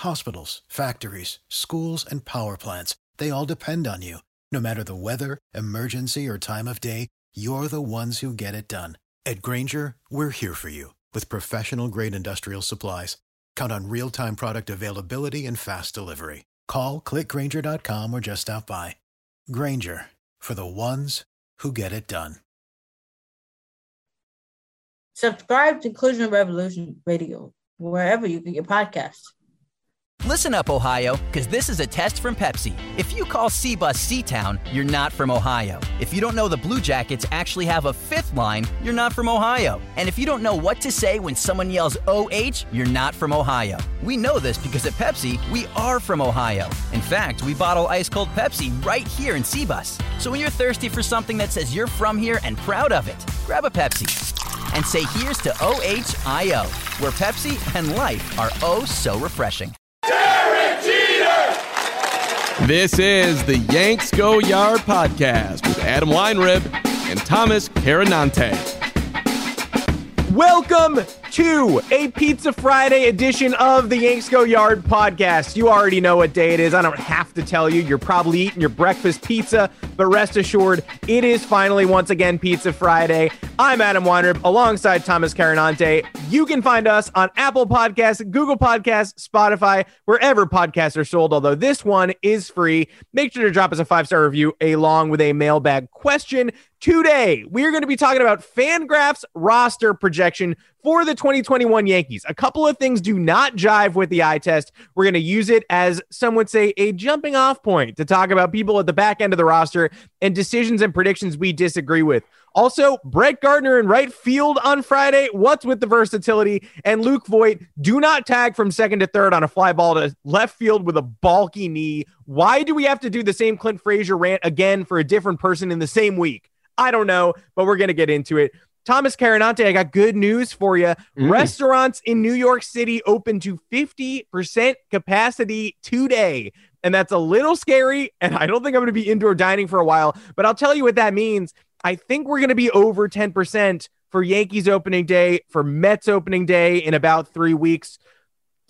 Hospitals, factories, schools, and power plants, they all depend on you. No matter the weather, emergency, or time of day, you're the ones who get it done. At Grainger, we're here for you with professional grade industrial supplies. Count on real time product availability and fast delivery. Call clickgrainger.com or just stop by. Grainger for the ones who get it done. Subscribe to Inclusion Revolution Radio wherever you get your podcasts. Listen up, Ohio, because this is a test from Pepsi. If you call C-Bus C-Town, you're not from Ohio. If you don't know the Blue Jackets actually have a fifth line, you're not from Ohio. And if you don't know what to say when someone yells OH, you're not from Ohio. We know this because at Pepsi, we are from Ohio. In fact, we bottle ice cold Pepsi right here in C-Bus. So when you're thirsty for something that says you're from here and proud of it, grab a Pepsi and say here's to OHIO, where Pepsi and life are oh so refreshing. This is the Yanks Go Yard podcast with Adam Weinrib and Thomas Carannante. Welcome to a Pizza Friday edition of the Yanks Go Yard podcast. You already know what day it is. I don't have to tell you. You're probably eating your breakfast pizza, but rest assured, it is finally once again Pizza Friday. I'm Adam Weinrib alongside Thomas Carannante. You can find us on Apple Podcasts, Google Podcasts, Spotify, wherever podcasts are sold, although this one is free. Make sure to drop us a five star review along with a mailbag question. Today, we are going to be talking about Fangraphs roster projection for the 2021 Yankees. A couple of things do not jive with the eye test. We're going to use it as some would say a jumping off point to talk about people at the back end of the roster and decisions and predictions we disagree with. Also, Brett Gardner in right field on Friday. What's with the versatility? And Luke Voit, do not tag from second to third on a fly ball to left field with a bulky knee. Why do we have to do the same Clint Frazier rant again for a different person in the same week? I don't know, but we're going to get into it. Thomas Carannante, I got good news for you. Mm. Restaurants in New York City open to 50% capacity today. And that's a little scary. And I don't think I'm going to be indoor dining for a while, but I'll tell you what that means. I think we're going to be over 10% for Yankees opening day, for Mets opening day in about three weeks.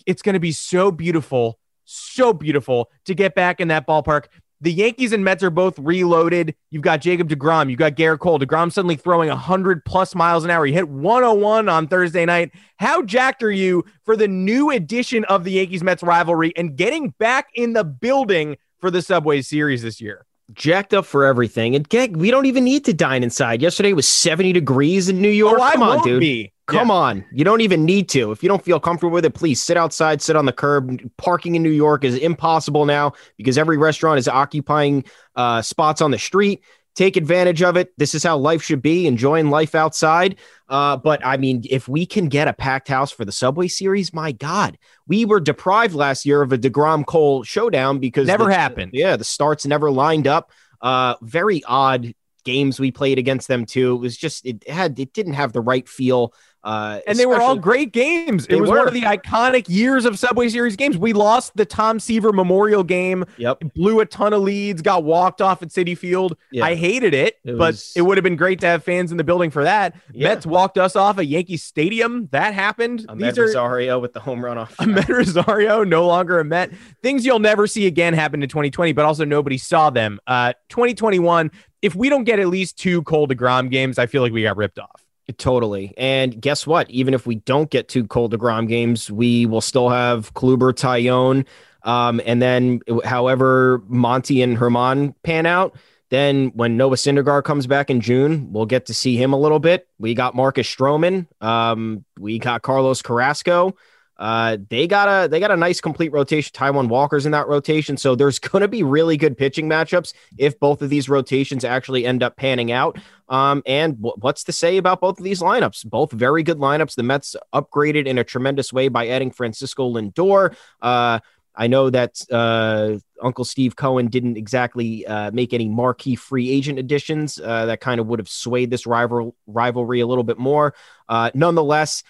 It's going to be so beautiful, so beautiful to get back in that ballpark. The Yankees and Mets are both reloaded. You've got Jacob DeGrom. You've got Gerrit Cole. DeGrom suddenly throwing 100 plus miles an hour. He hit 101 on Thursday night. How jacked are you for the new edition of the Yankees Mets rivalry and getting back in the building for the Subway Series this year? jacked up for everything. And we don't even need to dine inside. Yesterday was 70 degrees in New York. Oh, Come on, dude. Be. Come yeah. on. You don't even need to. If you don't feel comfortable with it, please sit outside, sit on the curb. Parking in New York is impossible now because every restaurant is occupying uh, spots on the street. Take advantage of it. This is how life should be, enjoying life outside. Uh, but I mean, if we can get a packed house for the Subway Series, my God, we were deprived last year of a DeGrom Cole showdown because never the, happened. Yeah, the starts never lined up. Uh, very odd games we played against them too. It was just it had it didn't have the right feel. Uh, and they were all great games. It was were. one of the iconic years of Subway Series games. We lost the Tom Seaver Memorial game. Yep. Blew a ton of leads, got walked off at Citi Field. Yeah. I hated it, it but was... it would have been great to have fans in the building for that. Yeah. Mets walked us off a Yankee Stadium. That happened. Amed These are Rosario with the home run off. Amed Rosario, no longer a Met. Things you'll never see again happened in 2020, but also nobody saw them. Uh, 2021, if we don't get at least two Cole DeGrom games, I feel like we got ripped off. Totally. And guess what? Even if we don't get two Cole DeGrom games, we will still have Kluber, Taillon, Um, and then however Monty and Germán pan out, then when Noah Syndergaard comes back in June, we'll get to see him a little bit. We got Marcus Stroman. Um, we got Carlos Carrasco. Uh, they got a they got a nice complete rotation. Taijuan Walker's in that rotation, so there's going to be really good pitching matchups if both of these rotations actually end up panning out. Um, and w- what's to say about both of these lineups? Both very good lineups. The Mets upgraded in a tremendous way by adding Francisco Lindor. Uh, I know that uh, Uncle Steve Cohen didn't exactly uh, make any marquee free agent additions uh, that kind of would have swayed this rival rivalry a little bit more. Uh, nonetheless,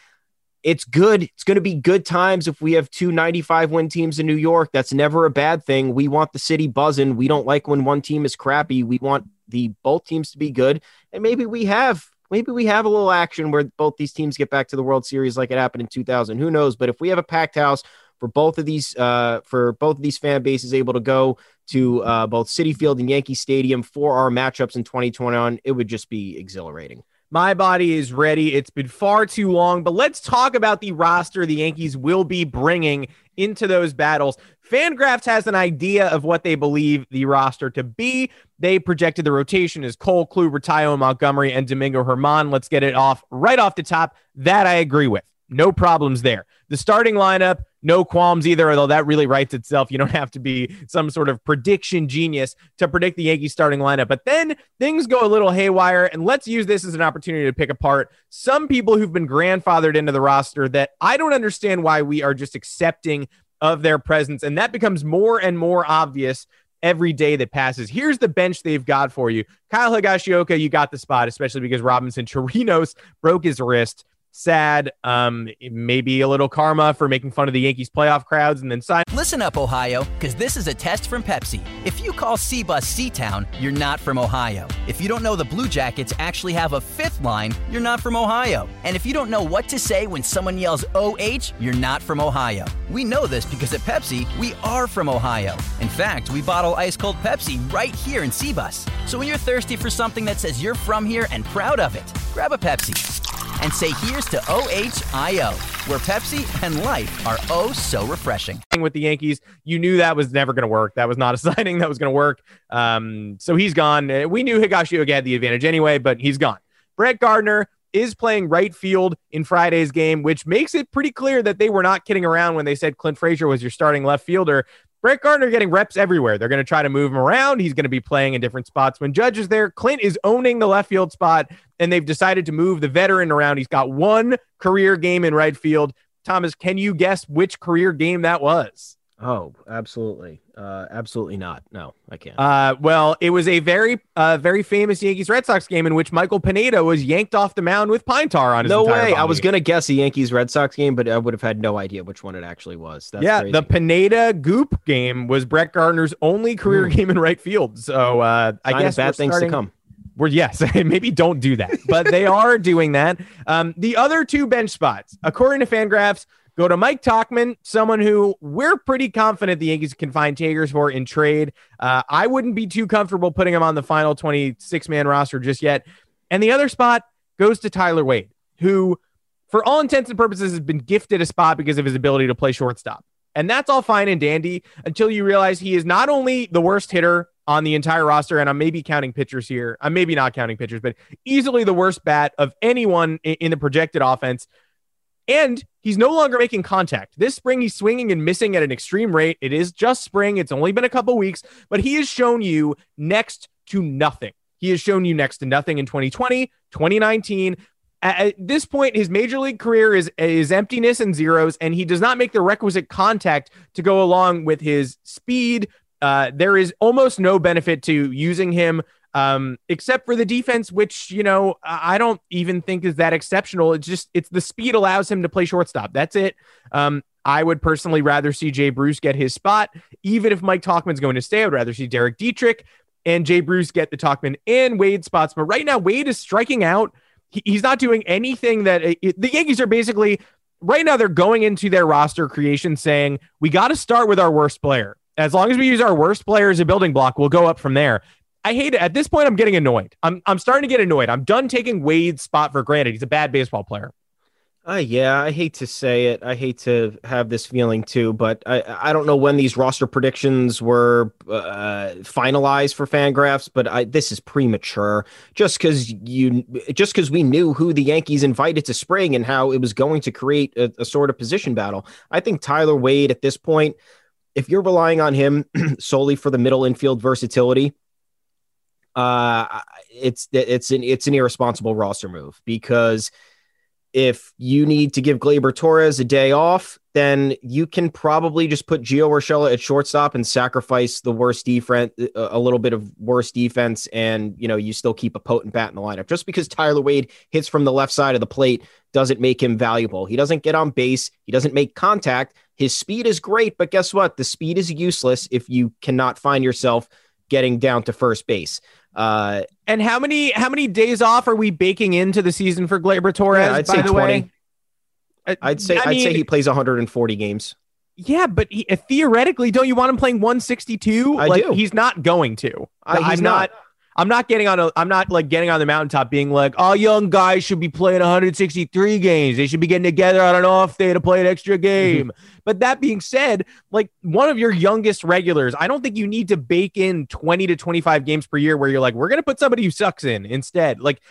it's good. It's going to be good times if we have two 95 win teams in New York. That's never a bad thing. We want the city buzzing. We don't like when one team is crappy. We want the both teams to be good. And maybe we have maybe we have a little action where both these teams get back to the World Series like it happened in 2000. Who knows? But if we have a packed house for both of these uh, for both of these fan bases able to go to uh, both Citi Field and Yankee Stadium for our matchups in 2021, it would just be exhilarating. My body is ready. It's been far too long, but let's talk about the roster the Yankees will be bringing into those battles. Fangraphs has an idea of what they believe the roster to be. They projected the rotation as Cole, Kluber, Taillon, Montgomery, and Domingo Germán. Let's get it off right off the top. That I agree with. No problems there. The starting lineup, no qualms either, although that really writes itself. You don't have to be some sort of prediction genius to predict the Yankees starting lineup. But then things go a little haywire, and let's use this as an opportunity to pick apart some people who've been grandfathered into the roster that I don't understand why we are just accepting of their presence. And that becomes more and more obvious every day that passes. Here's the bench they've got for you. Kyle Higashioka, you got the spot, especially because Robinson Chirinos broke his wrist sad. Um, maybe a little karma for making fun of the Yankees playoff crowds and then sign. Listen up, Ohio, because this is a test from Pepsi. If you call C Bus C Town, you're not from Ohio. If you don't know the Blue Jackets actually have a fifth line, you're not from Ohio. And if you don't know what to say when someone yells OH, you're not from Ohio. We know this because at Pepsi, we are from Ohio. In fact, we bottle ice cold Pepsi right here in C Bus. So when you're thirsty for something that says you're from here and proud of it, grab a Pepsi and say here's to OHIO, where Pepsi and life are oh so refreshing. With the Yankees, you knew that was never going to work. That was not a signing that was going to work. Um, so he's gone. Uh, we knew Higashioka had the advantage anyway, but he's gone. Brett Gardner is playing right field in Friday's game, which makes it pretty clear that they were not kidding around when they said Clint Frazier was your starting left fielder. Brett Gardner getting reps everywhere. They're going to try to move him around. He's going to be playing in different spots when Judge is there. Clint is owning the left field spot, and they've decided to move the veteran around. He's got one career game in right field. Thomas, can you guess which career game that was? Oh, absolutely. Uh, absolutely not. No, I can't. Uh, well, it was a very, uh, very famous Yankees Red Sox game in which Michael Pineda was yanked off the mound with pine tar on his. No way. Body. I was gonna guess a Yankees Red Sox game, but I would have had no idea which one it actually was. That's yeah, crazy. the Pineda Goop game was Brett Gardner's only career mm. game in right field. So uh, I guess bad things starting, to come. We're yes, maybe don't do that, but they are doing that. Um, the other two bench spots, according to Fangraphs. Go to Mike Tauchman, someone who we're pretty confident the Yankees can find takers for in trade. Uh, I wouldn't be too comfortable putting him on the final 26 man roster just yet. And the other spot goes to Tyler Wade, who, for all intents and purposes, has been gifted a spot because of his ability to play shortstop. And that's all fine and dandy until you realize he is not only the worst hitter on the entire roster, and I'm maybe counting pitchers here. I'm maybe not counting pitchers, but easily the worst bat of anyone in the projected offense. And he's no longer making contact. This spring, he's swinging and missing at an extreme rate. It is just spring. It's only been a couple weeks, but he has shown you next to nothing. He has shown you next to nothing in 2020, 2019. At this point, his major league career is, is emptiness and zeros, and he does not make the requisite contact to go along with his speed. Uh, there is almost no benefit to using him um, except for the defense, which you know I don't even think is that exceptional. It's just it's the speed allows him to play shortstop. That's it. Um, I would personally rather see Jay Bruce get his spot, even if Mike Tauchman's going to stay. I would rather see Derek Dietrich and Jay Bruce get the Tauchman and Wade spots. But right now, Wade is striking out. He, he's not doing anything that it, the Yankees are basically right now. They're going into their roster creation saying we got to start with our worst player. As long as we use our worst player as a building block, we'll go up from there. I hate it. At this point, I'm getting annoyed. I'm I'm starting to get annoyed. I'm done taking Wade's spot for granted. He's a bad baseball player. Uh, yeah, I hate to say it. I hate to have this feeling too, but I I don't know when these roster predictions were uh, finalized for Fangraphs, but I this is premature. Just because you, just because we knew who the Yankees invited to spring and how it was going to create a, a sort of position battle. I think Tyler Wade at this point, if you're relying on him solely for the middle infield versatility, uh, it's it's an it's an irresponsible roster move because if you need to give Gleyber Torres a day off, then you can probably just put Gio Urshela at shortstop and sacrifice the worst defense, a little bit of worse defense, and you know you still keep a potent bat in the lineup. Just because Tyler Wade hits from the left side of the plate doesn't make him valuable. He doesn't get on base. He doesn't make contact. His speed is great, but guess what? The speed is useless if you cannot find yourself getting down to first base. Uh, and how many how many days off are we baking into the season for Gleyber Torres? Yeah, I'd by say the 20. way, I'd say I would say he plays 140 games. Yeah, but he, theoretically, don't you want him playing 162? I like, do. He's not going to. Uh, he's I'm not. not I'm not getting on a I'm not like getting on the mountaintop being like, all young guys should be playing 163 games. They should be getting together on an off day to play an extra mm-hmm. game. but that being said, like one of your youngest regulars, I don't think you need to bake in 20 to 25 games per year where you're like, we're gonna put somebody who sucks in instead. Like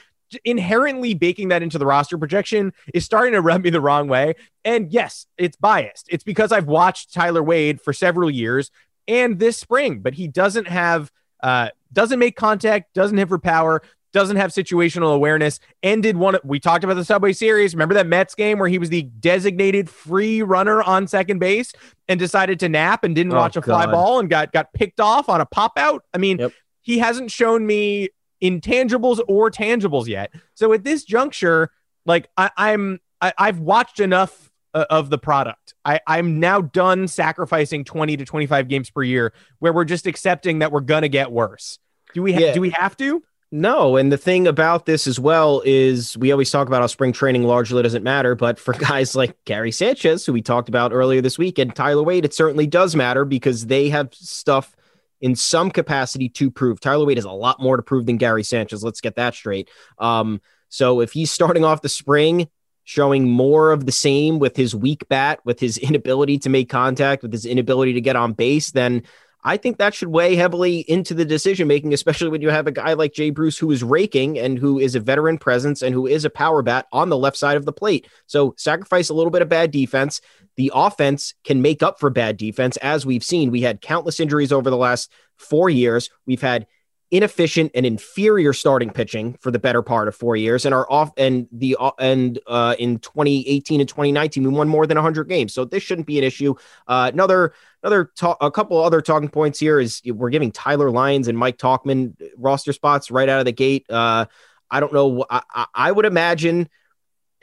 inherently baking that into the roster projection is starting to rub me the wrong way. And yes, it's biased. It's because I've watched Tyler Wade for several years and this spring, but he doesn't have uh, doesn't make contact, doesn't hit for power, doesn't have situational awareness. Ended one. We talked about the Subway Series. Remember that Mets game where he was the designated free runner on second base and decided to nap and didn't oh, watch a fly God. ball and got got picked off on a pop out. I mean, yep. he hasn't shown me intangibles or tangibles yet. So at this juncture, like I, I'm, I, I've watched enough of the product. I, I'm now done sacrificing 20 to 25 games per year where we're just accepting that we're going to get worse. Do we, ha- yeah. do we have to? No, and the thing about this as well is we always talk about how spring training largely doesn't matter, but for guys like Gary Sanchez, who we talked about earlier this week, and Tyler Wade, it certainly does matter because they have stuff in some capacity to prove. Tyler Wade has a lot more to prove than Gary Sanchez. Let's get that straight. Um, so if he's starting off the spring showing more of the same with his weak bat, with his inability to make contact, with his inability to get on base, then I think that should weigh heavily into the decision making, especially when you have a guy like Jay Bruce who is raking and who is a veteran presence and who is a power bat on the left side of the plate. So sacrifice a little bit of bad defense. The offense can make up for bad defense, as we've seen. We had countless injuries over the last four years. We've had inefficient and inferior starting pitching for the better part of four years and our off and the and uh, in 2018 and 2019 we won more than 100 games. So this shouldn't be an issue. Uh, another another talk, a couple other talking points here is we're giving Tyler Lyons and Mike Tauchman roster spots right out of the gate. Uh, I don't know I, I would imagine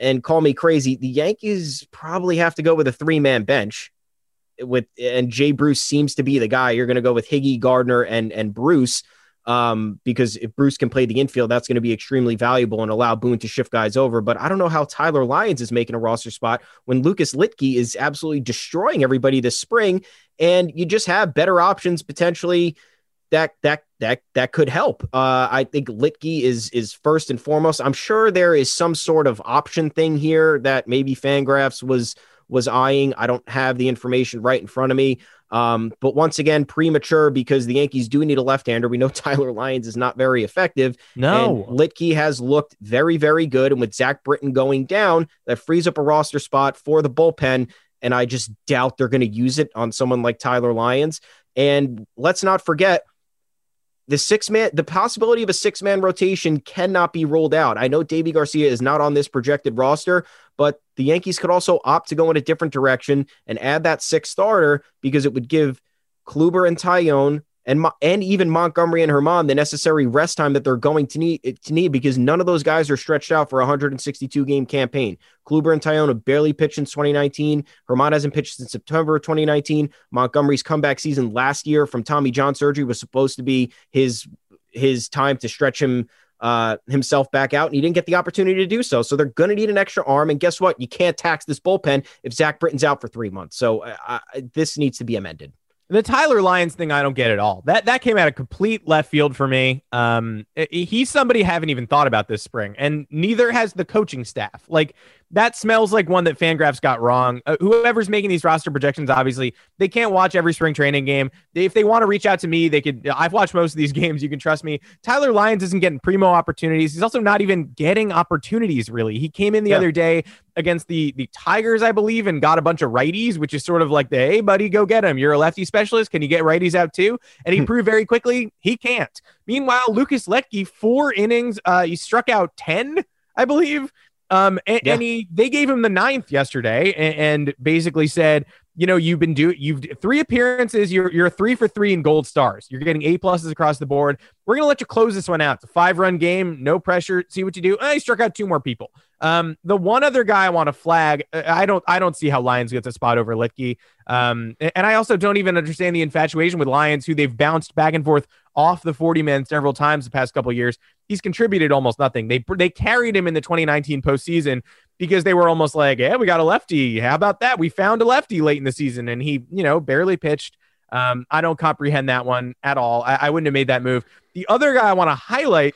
and call me crazy the Yankees probably have to go with a three man bench with and Jay Bruce seems to be the guy. You're going to go with Higgy Gardner and and Bruce um, because if Bruce can play the infield, that's going to be extremely valuable and allow Boone to shift guys over. But I don't know how Tyler Lyons is making a roster spot when Lucas Luetge is absolutely destroying everybody this spring, and you just have better options potentially that that that that could help. Uh, I think Luetge is is first and foremost. I'm sure there is some sort of option thing here that maybe Fangraphs was was eyeing. I don't have the information right in front of me. Um, but once again, premature because the Yankees do need a left-hander. We know Tyler Lyons is not very effective. No, and Luetge has looked very, very good, and with Zach Britton going down, that frees up a roster spot for the bullpen. And I just doubt they're going to use it on someone like Tyler Lyons. And let's not forget, the six man, the possibility of a six man rotation cannot be ruled out. I know Deivi Garcia is not on this projected roster, but the Yankees could also opt to go in a different direction and add that sixth starter because it would give Kluber and Taillon and and even Montgomery and Germán the necessary rest time that they're going to need to need because none of those guys are stretched out for a 162 game campaign. Kluber and have barely pitched since 2019. Germán hasn't pitched since September 2019. Montgomery's comeback season last year from Tommy John surgery was supposed to be his his time to stretch him uh, himself back out, and he didn't get the opportunity to do so. So they're going to need an extra arm. And guess what? You can't tax this bullpen if Zach Britton's out for three months. So uh, this needs to be amended. The Tyler Lyons thing, I don't get at all. That that came out of complete left field for me. Um, he's somebody I haven't even thought about this spring, and neither has the coaching staff. Like that smells like one that Fangraphs got wrong. Uh, whoever's making these roster projections, obviously, they can't watch every spring training game. They, if they want to reach out to me, they could. I've watched most of these games. You can trust me. Tyler Lyons isn't getting primo opportunities. He's also not even getting opportunities, really. He came in the yeah. other day against the the Tigers, I believe, and got a bunch of righties, which is sort of like the hey, buddy, go get him. You're a lefty specialist. Can you get righties out too? And he hmm. proved very quickly he can't. Meanwhile, Lucas Luetge, four innings, uh, he struck out 10, I believe. Um, and, yeah. and, he they gave him the ninth yesterday, and, and, basically said, you know, you've been doing you've three appearances, you're you're three for three in gold stars. You're getting A pluses across the board. We're gonna let you close this one out. It's a five run game, no pressure. See what you do. He struck out two more people. Um, the one other guy I want to flag, uh, I don't I don't see how Lyons gets a spot over Luetge. Um, and I also don't even understand the infatuation with Lyons, who they've bounced back and forth off the 40 men several times the past couple years. He's contributed almost nothing. They they carried him in the 2019 postseason because they were almost like, yeah, we got a lefty. How about that? We found a lefty late in the season, and he, you know, barely pitched. Um, I don't comprehend that one at all. I, I wouldn't have made that move. The other guy I want to highlight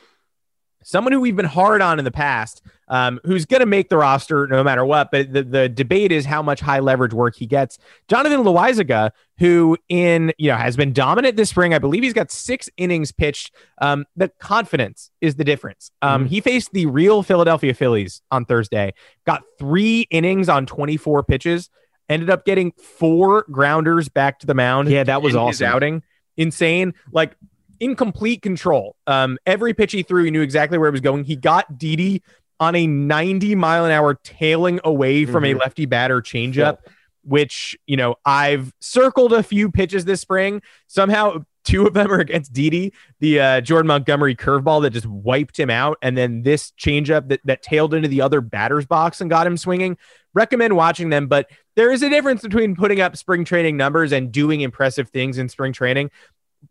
someone who we've been hard on in the past, um, who's going to make the roster no matter what. But the, the debate is how much high leverage work he gets. Jonathan Loaisiga, who in you know has been dominant this spring. I believe he's got six innings pitched. Um, the confidence is the difference. Um, mm-hmm. He faced the real Philadelphia Phillies on Thursday. Got three innings on 24 pitches. Ended up getting four grounders back to the mound. Yeah, that was awesome. outing insane. Like in complete control. Um, every pitch he threw, he knew exactly where it was going. He got Didi on a 90 mile an hour tailing away from mm-hmm. a lefty batter changeup, yep. which, you know, I've circled a few pitches this spring. Somehow two of them are against Didi, the uh, Jordan Montgomery curveball that just wiped him out. And then this changeup that, that tailed into the other batter's box and got him swinging. Recommend watching them, but there is a difference between putting up spring training numbers and doing impressive things in spring training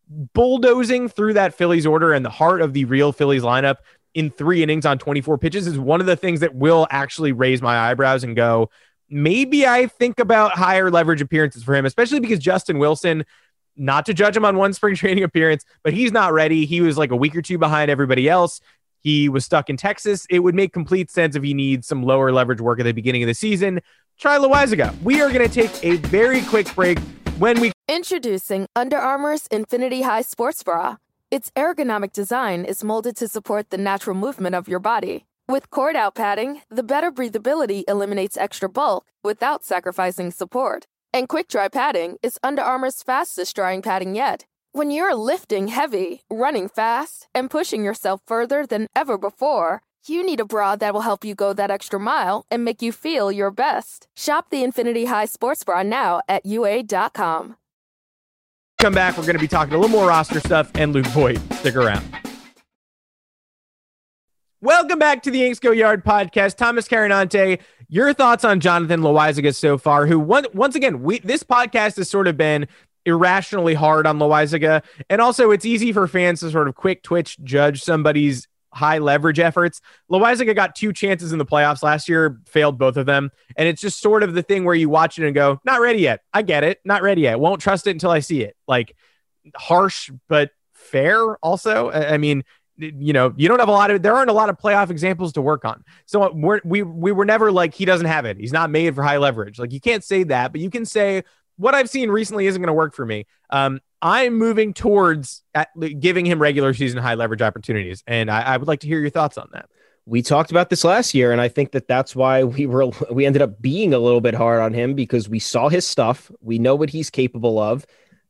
bulldozing through that Phillies order and the heart of the real Phillies lineup in three innings on 24 pitches is one of the things that will actually raise my eyebrows and go, maybe I think about higher leverage appearances for him, especially because Justin Wilson, not to judge him on one spring training appearance, but he's not ready. He was like a week or two behind everybody else. He was stuck in Texas. It would make complete sense if he needs some lower leverage work at the beginning of the season. Try Loaisiga. We are going to take a very quick break when we Introducing Under Armour's Infinity High Sports Bra. Its ergonomic design is molded to support the natural movement of your body. With cord out padding, the better breathability eliminates extra bulk without sacrificing support. And quick dry padding is Under Armour's fastest drying padding yet. When you're lifting heavy, running fast, and pushing yourself further than ever before, you need a bra that will help you go that extra mile and make you feel your best. Shop the Infinity High Sports Bra now at UA.com. Come back, we're going to be talking a little more roster stuff and Luke Voit. Stick around. Welcome back to the Yanks Go Yard podcast. Thomas Carannante, your thoughts on Jonathan Loaisiga so far, who one, once again, we this podcast has sort of been irrationally hard on Loaisiga. And also it's easy for fans to sort of quick twitch judge somebody's high leverage efforts. Loaisiga got two chances in the playoffs last year, failed both of them. And it's just sort of the thing where you watch it and go, not ready yet. I get it. Not ready yet. Won't trust it until I see it. Like harsh, but fair also. I mean, you know, you don't have a lot of, there aren't a lot of playoff examples to work on. So we're, we, we were never like, he doesn't have it. He's not made for high leverage. Like you can't say that, but you can say, what I've seen recently isn't going to work for me. Um, I'm moving towards giving him regular season high leverage opportunities, and I, I would like to hear your thoughts on that. We talked about this last year, and I think that that's why we were we ended up being a little bit hard on him because we saw his stuff, we know what he's capable of,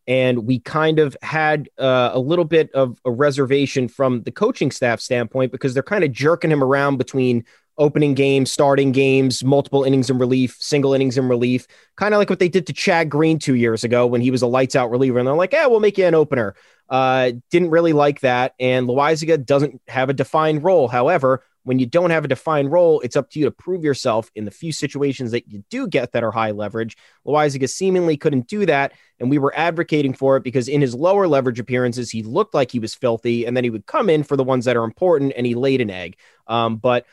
and we kind of had uh, a little bit of a reservation from the coaching staff standpoint because they're kind of jerking him around between opening games, starting games, multiple innings in relief, single innings in relief, kind of like what they did to Chad Green two years ago when he was a lights out reliever. And they're like, yeah, we'll make you an opener. Uh, didn't really like that. And Loaisiga doesn't have a defined role. However, when you don't have a defined role, it's up to you to prove yourself in the few situations that you do get that are high leverage. Loaisiga seemingly couldn't do that, and we were advocating for it because in his lower leverage appearances, he looked like he was filthy, and then he would come in for the ones that are important, and he laid an egg. Um, but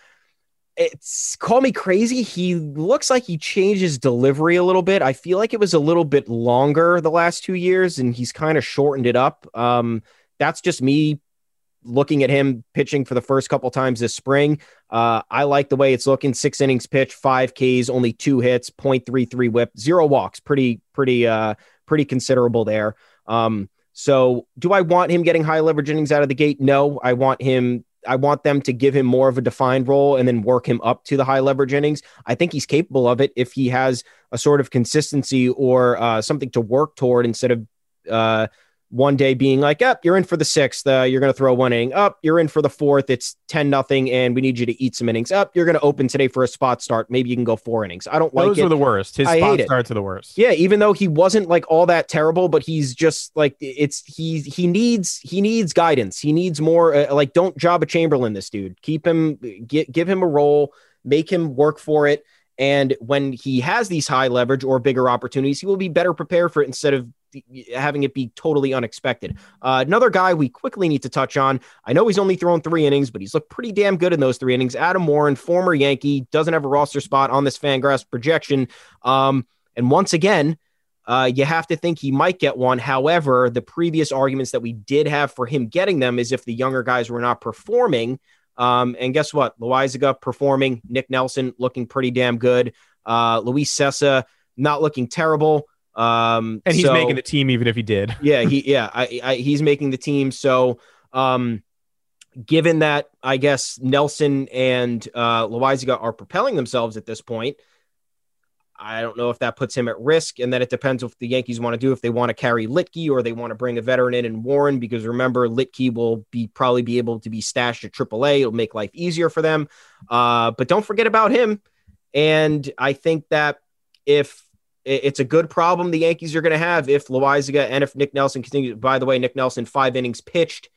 it's call me crazy. He looks like he changed his delivery a little bit. I feel like it was a little bit longer the last two years, and he's kind of shortened it up. Um, that's just me looking at him pitching for the first couple times this spring, uh, I like the way it's looking. Six innings pitched, five Ks, only two hits, 0.33 whip, zero walks. Pretty, pretty, uh, pretty considerable there. Um, so do I want him getting high leverage innings out of the gate? No, I want him. I want them to give him more of a defined role and then work him up to the high leverage innings. I think he's capable of it if he has a sort of consistency or uh, something to work toward instead of uh, one day being like, up, oh, you're in for the sixth. Uh, you're going to throw one inning. Up, oh, you're in for the fourth. It's 10 nothing, and we need you to eat some innings. Up, oh, you're going to open today for a spot start. Maybe you can go four innings. I don't like Those it. are the worst. His I spot starts are the worst. Yeah, even though he wasn't like all that terrible, but he's just like it's he he needs he needs guidance. He needs more uh, like don't Joba Chamberlain this dude. Keep him get, give him a role, make him work for it. And when he has these high leverage or bigger opportunities, he will be better prepared for it instead of having it be totally unexpected. Uh, another guy we quickly need to touch on. I know he's only thrown three innings, but he's looked pretty damn good in those three innings. Adam Warren, former Yankee, doesn't have a roster spot on this Fangraphs projection. Um, and once again, uh, you have to think he might get one. However, the previous arguments that we did have for him getting them is if the younger guys were not performing. Um, and guess what? Loaisiga performing, Nick Nelson looking pretty damn good. Uh, Luis Cessa not looking terrible. Um, and he's so, making the team even if he did. yeah, he yeah, I, I, he's making the team. So, um, given that I guess Nelson and uh, Loaisiga are propelling themselves at this point, I don't know if that puts him at risk, and then it depends if the Yankees want to do if they want to carry Luetge or they want to bring a veteran in and Warren because remember Luetge will be probably be able to be stashed at AAA. It'll make life easier for them. Uh, but don't forget about him. And I think that if it's a good problem the Yankees are going to have if Loaisiga and if Nick Nelson continues. By the way, Nick Nelson five innings pitched,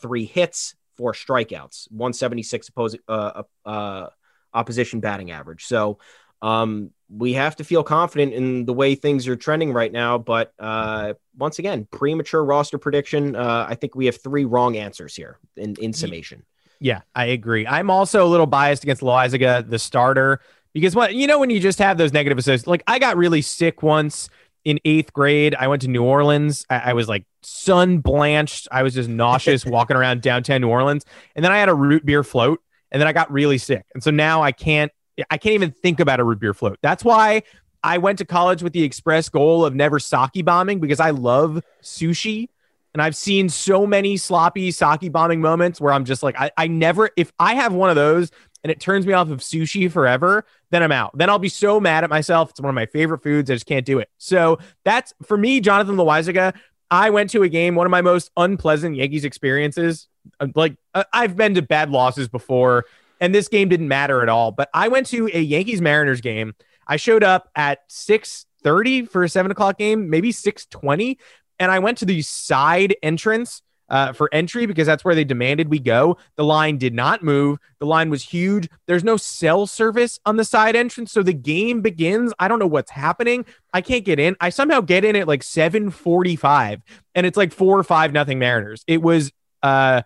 three hits, four strikeouts, 176 opposing uh, uh, opposition batting average. So um, we have to feel confident in the way things are trending right now. But uh, once again, premature roster prediction. Uh, I think we have three wrong answers here in, in summation. Yeah, I agree. I'm also a little biased against Loaisiga, the starter, because what you know when you just have those negative associations. Like I got really sick once in eighth grade. I went to New Orleans. I, I was like sun blanched. I was just nauseous walking around downtown New Orleans, and then I had a root beer float, and then I got really sick, and so now I can't I can't even think about a root beer float. That's why I went to college with the express goal of never sake bombing because I love sushi. And I've seen so many sloppy sake bombing moments where I'm just like, I, I never, if I have one of those and it turns me off of sushi forever, then I'm out. Then I'll be so mad at myself. It's one of my favorite foods. I just can't do it. So that's for me, Jonathan Loaisiga. I went to a game, one of my most unpleasant Yankees experiences. Uh, like uh, I've been to bad losses before and this game didn't matter at all. But I went to a Yankees Mariners game. I showed up at six thirty for a seven o'clock game, maybe six twenty, and I went to the side entrance. Uh, for entry because that's where they demanded we go. The line did not move. The line was huge. There's no cell service on the side entrance. So the game begins. I don't know what's happening. I can't get in. I somehow get in at like 745 and it's like four or five nothing Mariners. It was uh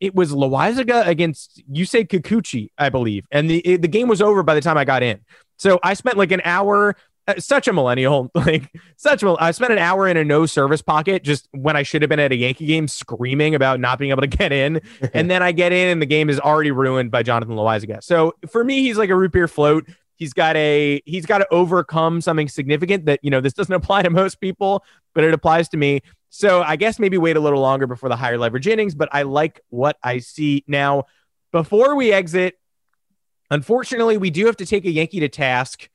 it was Loaisiga against Yusei Kikuchi, I believe, and the it, the game was over by the time I got in. So I spent like an hour. Uh, such a millennial, like such. A, I spent an hour in a no service pocket just when I should have been at a Yankee game, screaming about not being able to get in, and then I get in and the game is already ruined by Jonathan Loaisiga. So for me, he's like a root beer float. He's got a he's got to overcome something significant that you know this doesn't apply to most people, but it applies to me. So I guess maybe wait a little longer before the higher leverage innings, but I like what I see now. Before we exit, unfortunately, we do have to take a Yankee to task.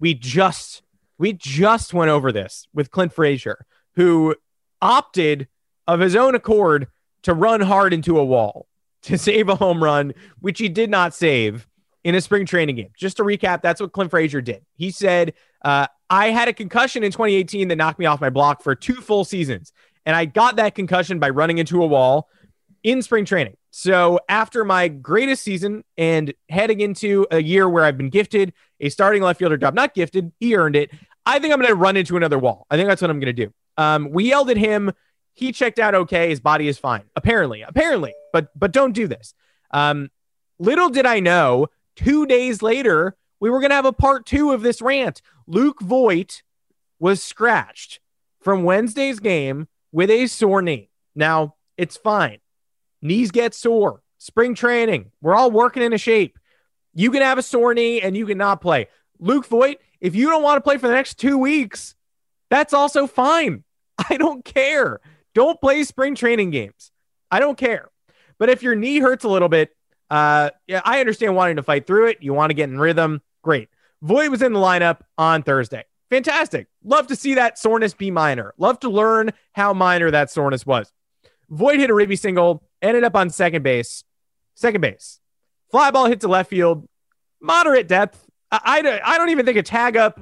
We just we just went over this with Clint Frazier, who opted of his own accord to run hard into a wall to save a home run, which he did not save in a spring training game. Just to recap, that's what Clint Frazier did. He said, uh, I had a concussion in 2018 that knocked me off my block for two full seasons. And I got that concussion by running into a wall in spring training. So after my greatest season and heading into a year where I've been gifted a starting left fielder job, not gifted, he earned it. I think I'm going to run into another wall. I think that's what I'm going to do. Um, we yelled at him. He checked out okay. His body is fine. Apparently, apparently, but but don't do this. Um, little did I know two days later, we were going to have a part two of this rant. Luke Voit was scratched from Wednesday's game with a sore knee. Now, it's fine. Knees get sore. Spring training. We're all working in a shape. You can have a sore knee and you can not play. Luke Voit, if you don't want to play for the next two weeks, that's also fine. I don't care. Don't play spring training games. I don't care. But if your knee hurts a little bit, uh, yeah, I understand wanting to fight through it. You want to get in rhythm. Great. Voit was in the lineup on Thursday. Fantastic. Love to see that soreness be minor. Love to learn how minor that soreness was. Voit hit a ribby single, ended up on second base. Second base. Fly ball hit to left field. Moderate depth. I, I, I don't even think a tag up,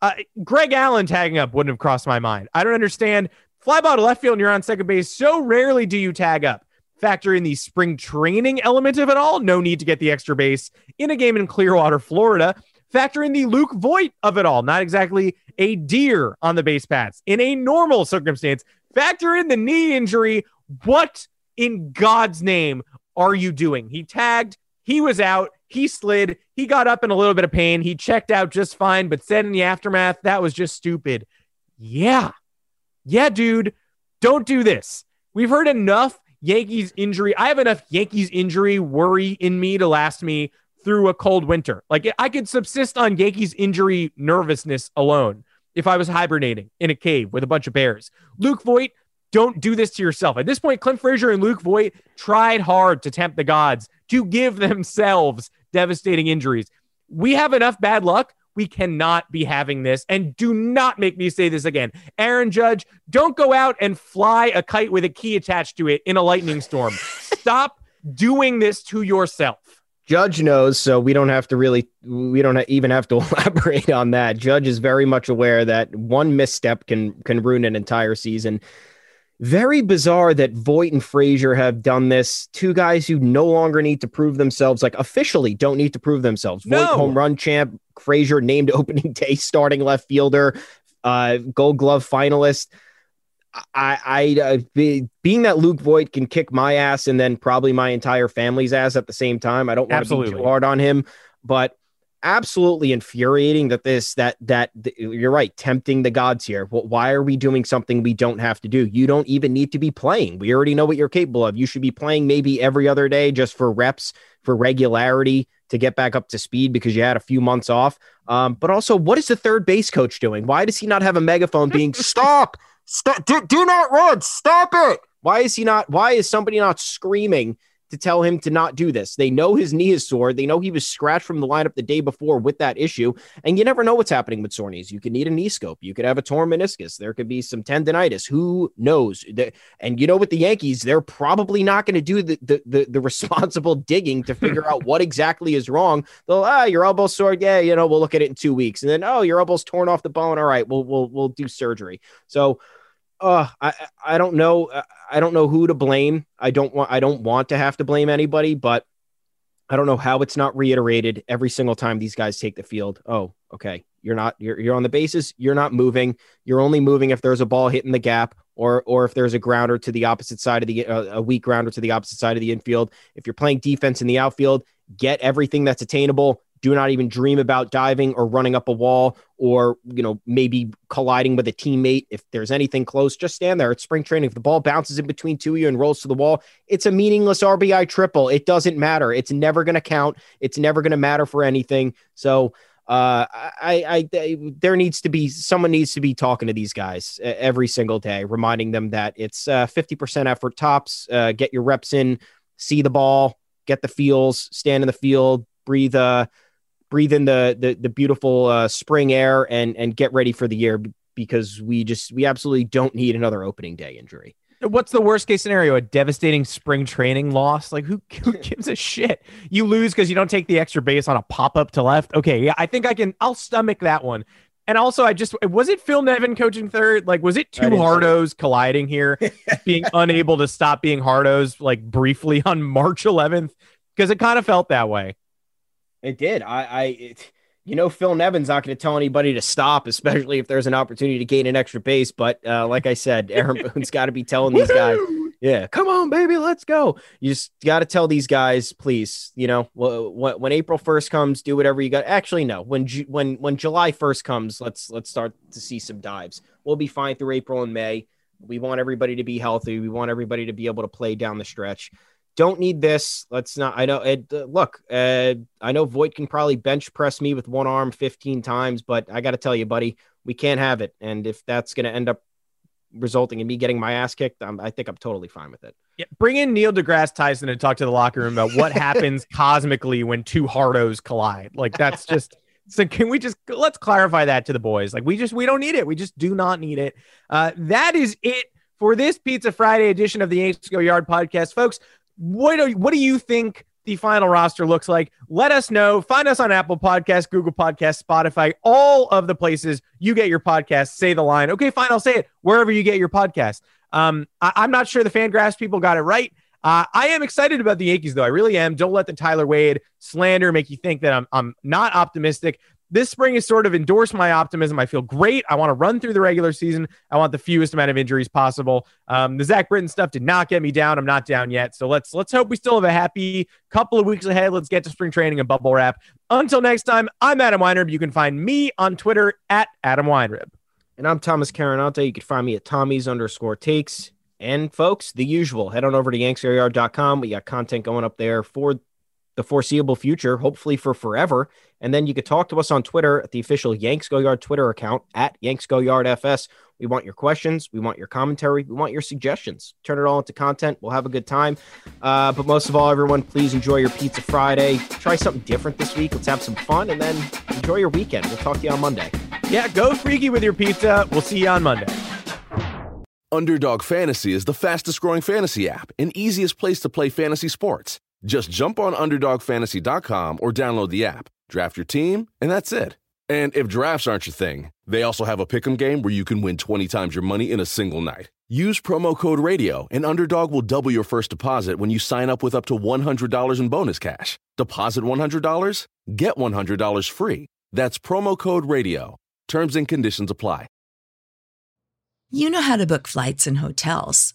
uh, Greg Allen tagging up wouldn't have crossed my mind. I don't understand. Fly ball to left field and you're on second base. So rarely do you tag up. Factor in the spring training element of it all. No need to get the extra base in a game in Clearwater, Florida. Factor in the Luke Voit of it all. Not exactly a deer on the base paths in a normal circumstance. Factor in the knee injury. What in God's name are you doing? He tagged, he was out, he slid, he got up in a little bit of pain, he checked out just fine, but said in the aftermath, that was just stupid. Yeah. Yeah, dude, don't do this. We've heard enough Yankees injury. I have enough Yankees injury worry in me to last me through a cold winter. Like I could subsist on Yankees injury nervousness alone if I was hibernating in a cave with a bunch of bears. Luke Voit, don't do this to yourself. At this point, Clint Frazier and Luke Voit tried hard to tempt the gods to give themselves devastating injuries. We have enough bad luck. We cannot be having this. And do not make me say this again. Aaron Judge, don't go out and fly a kite with a key attached to it in a lightning storm. Stop doing this to yourself. Judge knows, so we don't have to really, we don't even have to elaborate on that. Judge is very much aware that one misstep can can ruin an entire season. Very bizarre that Voit and Frazier have done this. Two guys who no longer need to prove themselves, like officially don't need to prove themselves. No. Voit home run champ, Frazier named opening day starting left fielder, uh, Gold Glove finalist. I, I uh, be, being that Luke Voit can kick my ass and then probably my entire family's ass at the same time. I don't want to be too hard on him, but absolutely infuriating that this that that you're right tempting the gods here well, why are we doing something we don't have to do you don't even need to be playing we already know what you're capable of you should be playing maybe every other day just for reps for regularity to get back up to speed because you had a few months off um, but also what is the third base coach doing why does he not have a megaphone being stop Stop! Do, do not run! Stop it! Why is he not? Why is somebody not screaming to tell him to not do this? They know his knee is sore. They know he was scratched from the lineup the day before with that issue. And you never know what's happening with sore knees. You could need a knee scope. You could have a torn meniscus. There could be some tendonitis. Who knows? And you know, with the Yankees, they're probably not going to do the, the, the the responsible digging to figure out what exactly is wrong. They'll ah, your elbow's sore. Yeah, you know, we'll look at it in two weeks. And then oh, your elbow's torn off the bone. All right, we'll we'll we'll do surgery. So uh, I I don't know. Uh, I don't know who to blame. I don't want I don't want to have to blame anybody, but I don't know how it's not reiterated every single time these guys take the field. Oh, okay. You're not you're you're on the bases, you're not moving. You're only moving if there's a ball hitting the gap or or if there's a grounder to the opposite side of the uh, a weak grounder to the opposite side of the infield. If you're playing defense in the outfield, get everything that's attainable do not even dream about diving or running up a wall or you know maybe colliding with a teammate if there's anything close. Just stand there. It's spring training. If the ball bounces in between two of you and rolls to the wall it's a meaningless rbi triple. It doesn't matter. It's never going to count. It's never going to matter for anything. So uh, I, I, I, there needs to be someone needs to be talking to these guys every single day, reminding them that it's uh, 50% effort tops. Uh, get your reps in, see the ball, get the feels, stand in the field, breathe, uh, breathe in the the, the beautiful uh, spring air and and get ready for the year because we just we absolutely don't need another opening day injury. What's the worst case scenario? A devastating spring training loss? Like who, who gives a shit? You lose because you don't take the extra base on a pop up to left. Okay, yeah, I think I can. I'll stomach that one. And also, I just was it Phil Nevin coaching third? Like, was it two hardos colliding here, being unable to stop being hardos like briefly on March 11th? Because it kind of felt that way. It did. I, I, it, you know, Phil Nevin's not going to tell anybody to stop, especially if there's an opportunity to gain an extra base. But uh, like I said, Aaron Boone's got to be telling these guys, yeah, come on, baby, let's go. You just got to tell these guys, please, you know, when, when April 1st comes, do whatever you got. Actually, no, when, when, when July 1st comes, let's, let's start to see some dives. We'll be fine through April and May. We want everybody to be healthy. We want everybody to be able to play down the stretch don't need this. Let's not. I know. It, uh, look, uh, I know Voit can probably bench press me with one arm 15 times, but I got to tell you, buddy, we can't have it. And if that's going to end up resulting in me getting my ass kicked, I'm, I think I'm totally fine with it. Yeah, bring in Neil deGrasse Tyson and talk to the locker room about what happens cosmically when two hardos collide. Like that's just. So can we just let's clarify that to the boys? Like we just we don't need it. We just do not need it. Uh, that is it for this Pizza Friday edition of the Yanks Go Yard podcast, folks. What do what do you think the final roster looks like? Let us know. Find us on Apple Podcasts, Google Podcasts, Spotify, all of the places you get your podcast. Say the line. Okay, fine. I'll say it wherever you get your podcast. Um, I, am not sure the Fangraphs people got it right. Uh, I am excited about the Yankees, though. I really am. Don't let the Tyler Wade slander make you think that I'm, I'm not optimistic. This spring has sort of endorsed my optimism. I feel great. I want to run through the regular season. I want the fewest amount of injuries possible. Um, the Zach Britton stuff did not get me down. I'm not down yet. So let's let's hope we still have a happy couple of weeks ahead. Let's get to spring training and bubble wrap. Until next time, I'm Adam Weinrib. You can find me on Twitter at Adam Weinrib. And I'm Thomas Carannante. You can find me at Tommy's underscore takes. And folks, the usual. Head on over to yanksgoyard.com. We got content going up there for the foreseeable future, hopefully for forever. And then you could talk to us on Twitter at the official Yanks Go Yard Twitter account at Yanks Go Yard FS. We want your questions. We want your commentary. We want your suggestions. Turn it all into content. We'll have a good time. Uh, but most of all, everyone, please enjoy your Pizza Friday. Try something different this week. Let's have some fun and then enjoy your weekend. We'll talk to you on Monday. Yeah, go freaky with your pizza. We'll see you on Monday. Underdog Fantasy is the fastest growing fantasy app and easiest place to play fantasy sports. Just jump on UnderdogFantasy.com or download the app, draft your team, and that's it. And if drafts aren't your thing, they also have a pick'em game where you can win 20 times your money in a single night. Use promo code RADIO, and Underdog will double your first deposit when you sign up with up to $100 in bonus cash. Deposit $100, get $100 free. That's promo code RADIO. Terms and conditions apply. You know how to book flights and hotels.